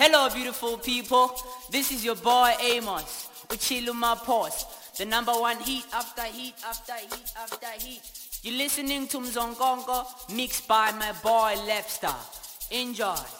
Hello, beautiful people. This is your boy Amos. Uchiluma Pause. The number one heat after heat after heat after heat. You're listening to Mzongongo mixed by my boy Lepstar. Enjoy.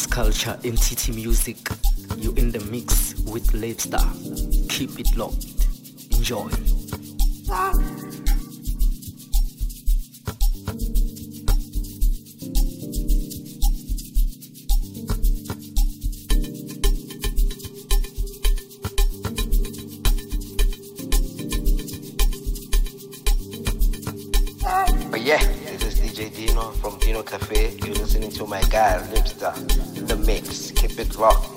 House culture, MTT music. You in the mix with Labestar. Keep it locked. Enjoy. Mix.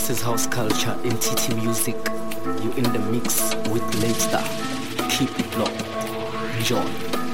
This is house culture in TT Music. You in the mix with Labestar. Keep it locked. Enjoy.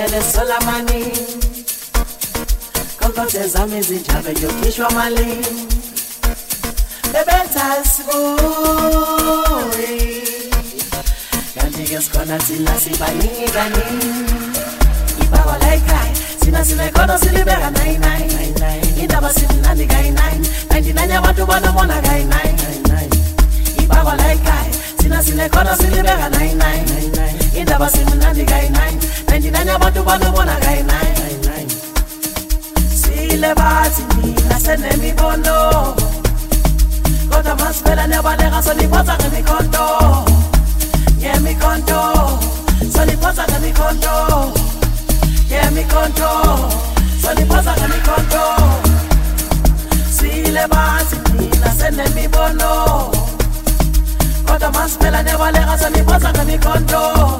Venezuela maní Con corteza me zinjave yo quisho malí. Bebetas bui Gandigas con asila si bani gani Y pago leikai Sina sile kono silibera nai nai. Idaba simnani gai nai. Naiti nanya watu wana mona gai nai. Ipago leikai Sina sile kono silibera nai nai. You never see me on the guy nine. 99 about the one who guy nine. See le bati mi na sene mi mas ne ba so ni pota mi mi. So ni pota ke mi mi. So ni pota ke mi. See le bati mi na sene mi bono. But I must smell I never let us on the boss and me condo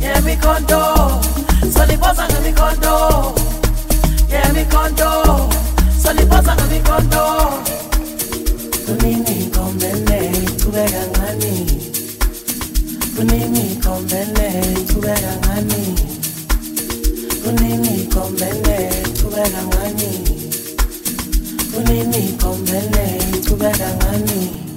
Yeah me condo So the boss and me condo Yeah me condo So the boss and me condo Kunini kombele tube gangani Kunini kombele tube gangani Kunini kombele tube gangani Kunini kombele tube gangani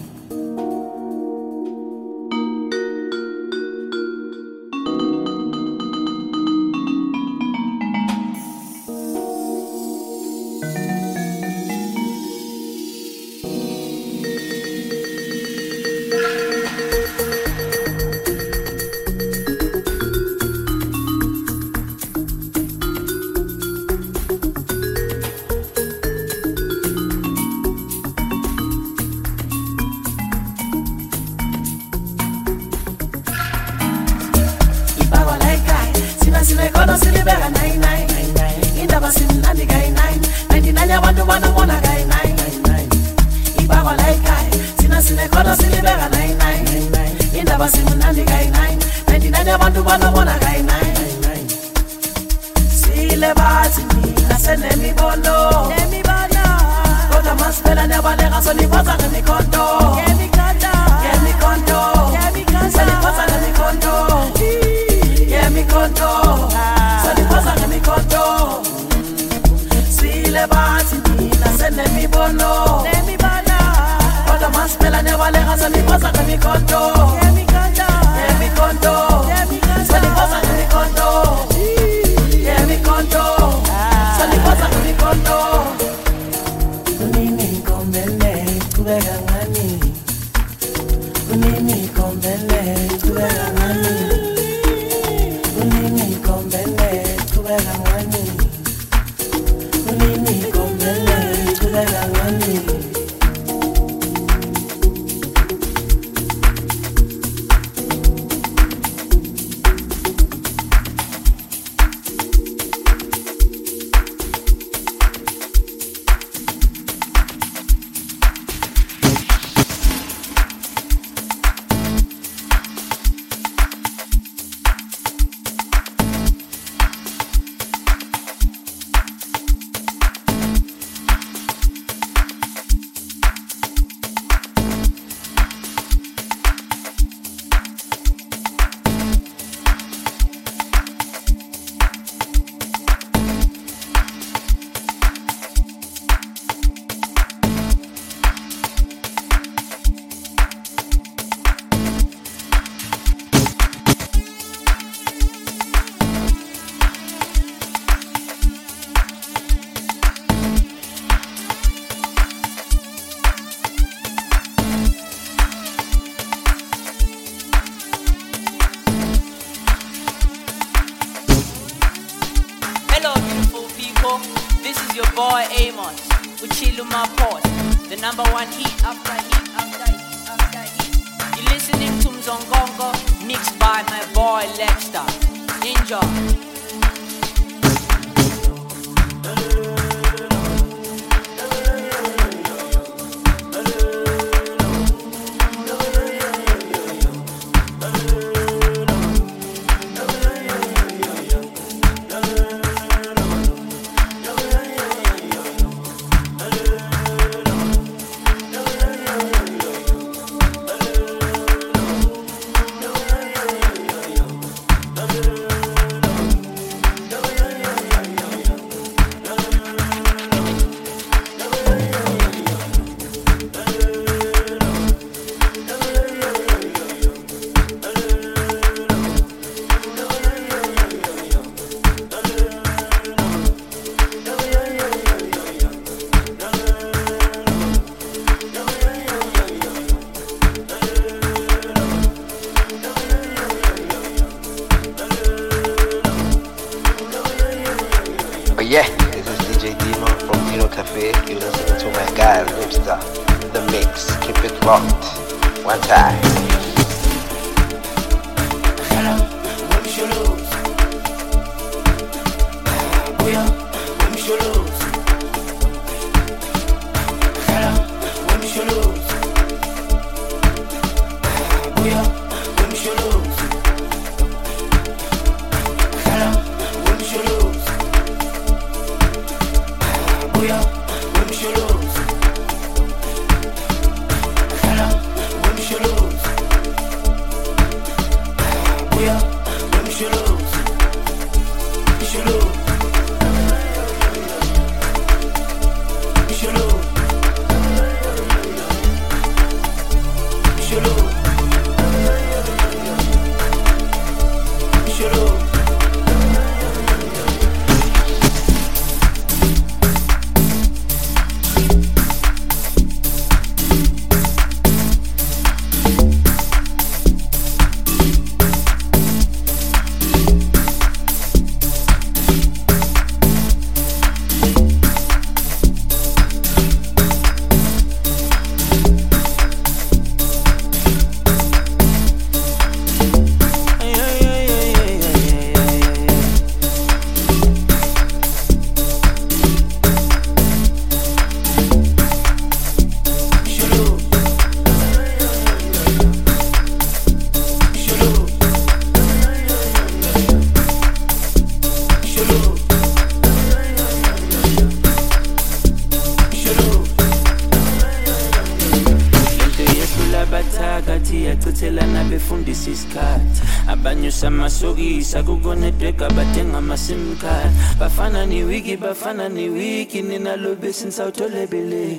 kabisa google netweka batenga masimcard bafana ni wiki bafana ni wiki ninalobe sinsawutolebele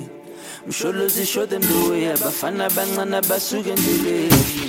msholozi show them the way abafana bancana basuke endleleni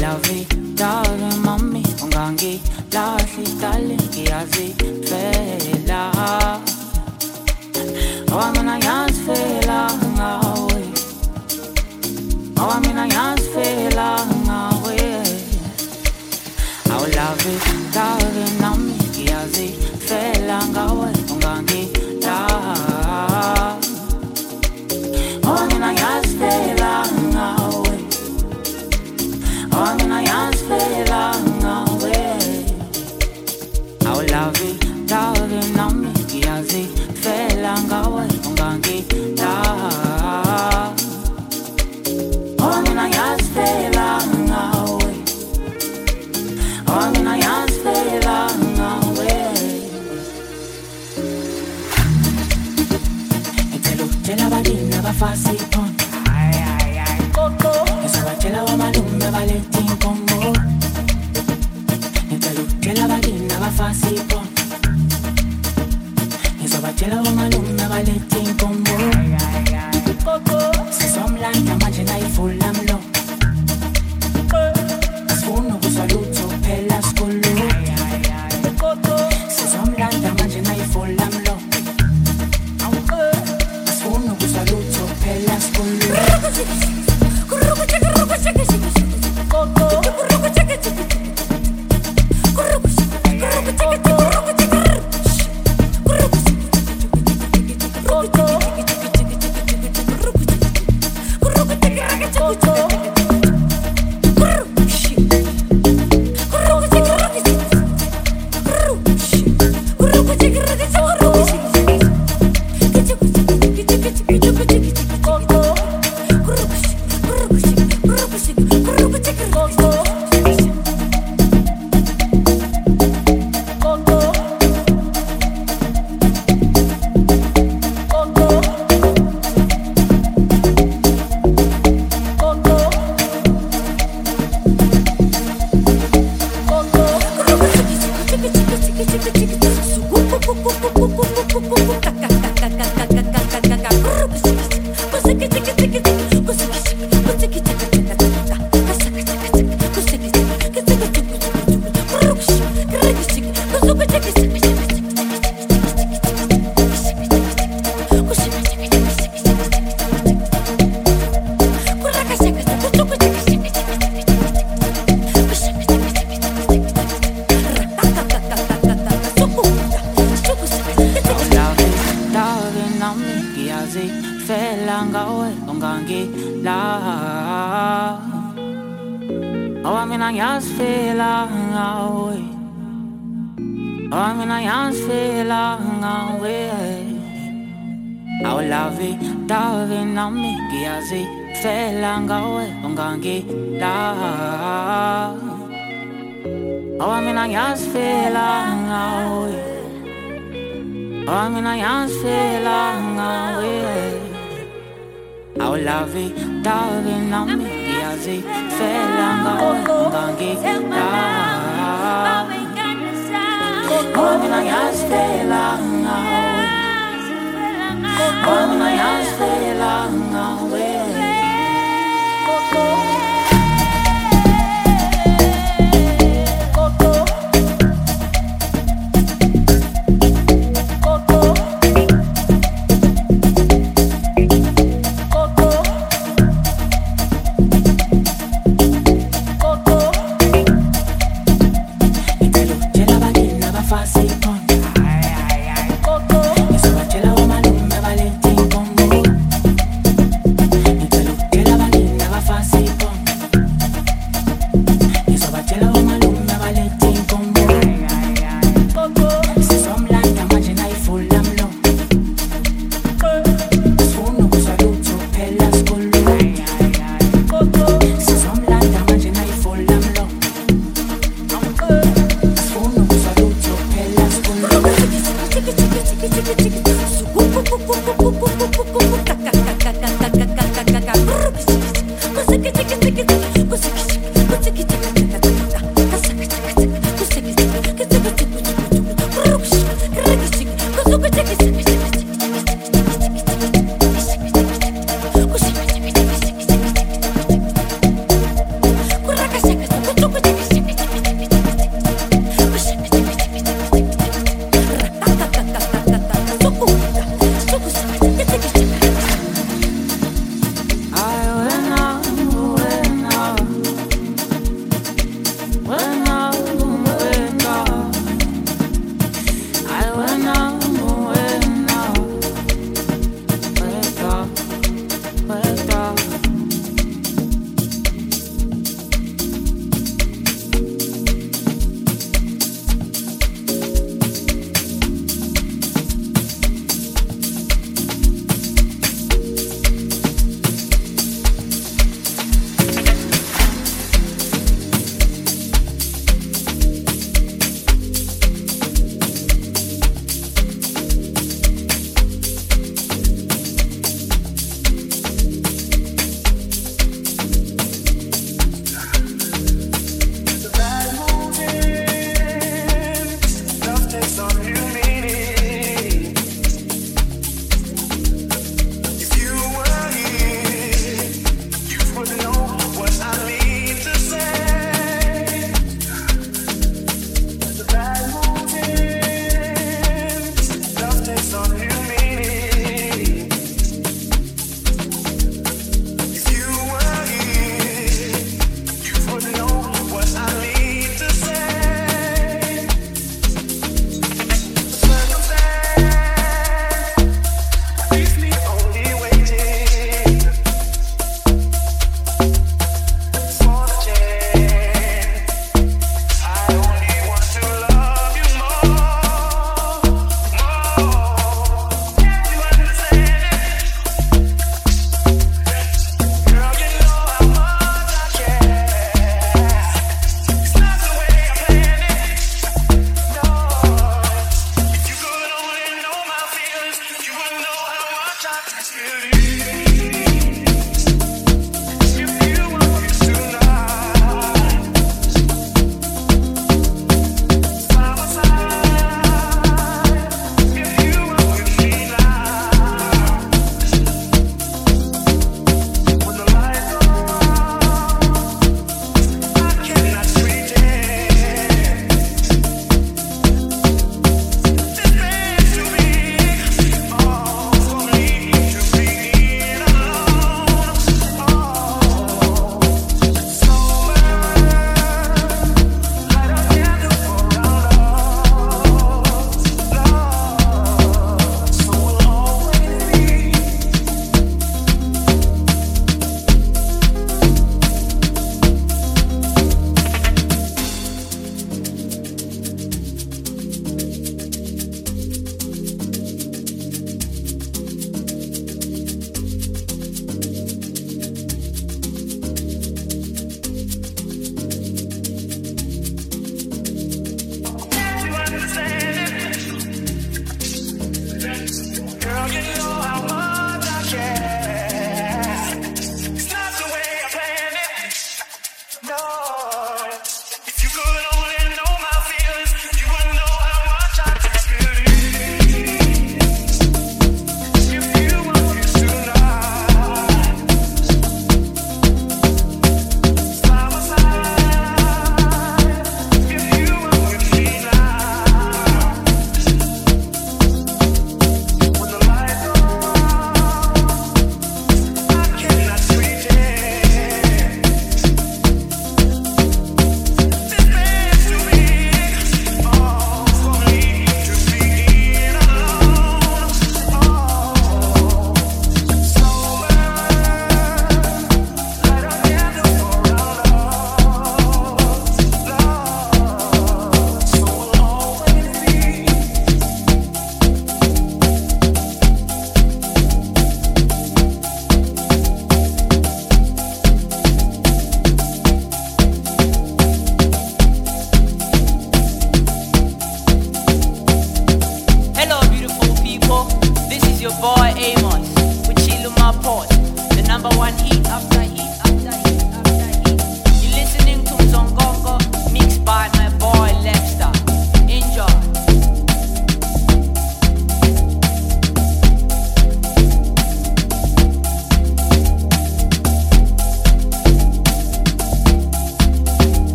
lavi lavi mami ungangi lavi tali kiazi fela awamina oh, yans fela ngawe awamina oh, yans fela ngawe aw lavi lavi mami kiazi fela ngawe ngiyazifela ngawe ungangila Ngoba mina ngiyazifela ngawe. Ngoba mina ngiyazifela ngawe. Ngicela ukutshela abalimi abafasa iphondo Ngizobatshela wamalume abaletha inkomo Ngicela ukutshela abalimi abafasa Ngizobatshela wamalume abaletha inkomo Sizomlanda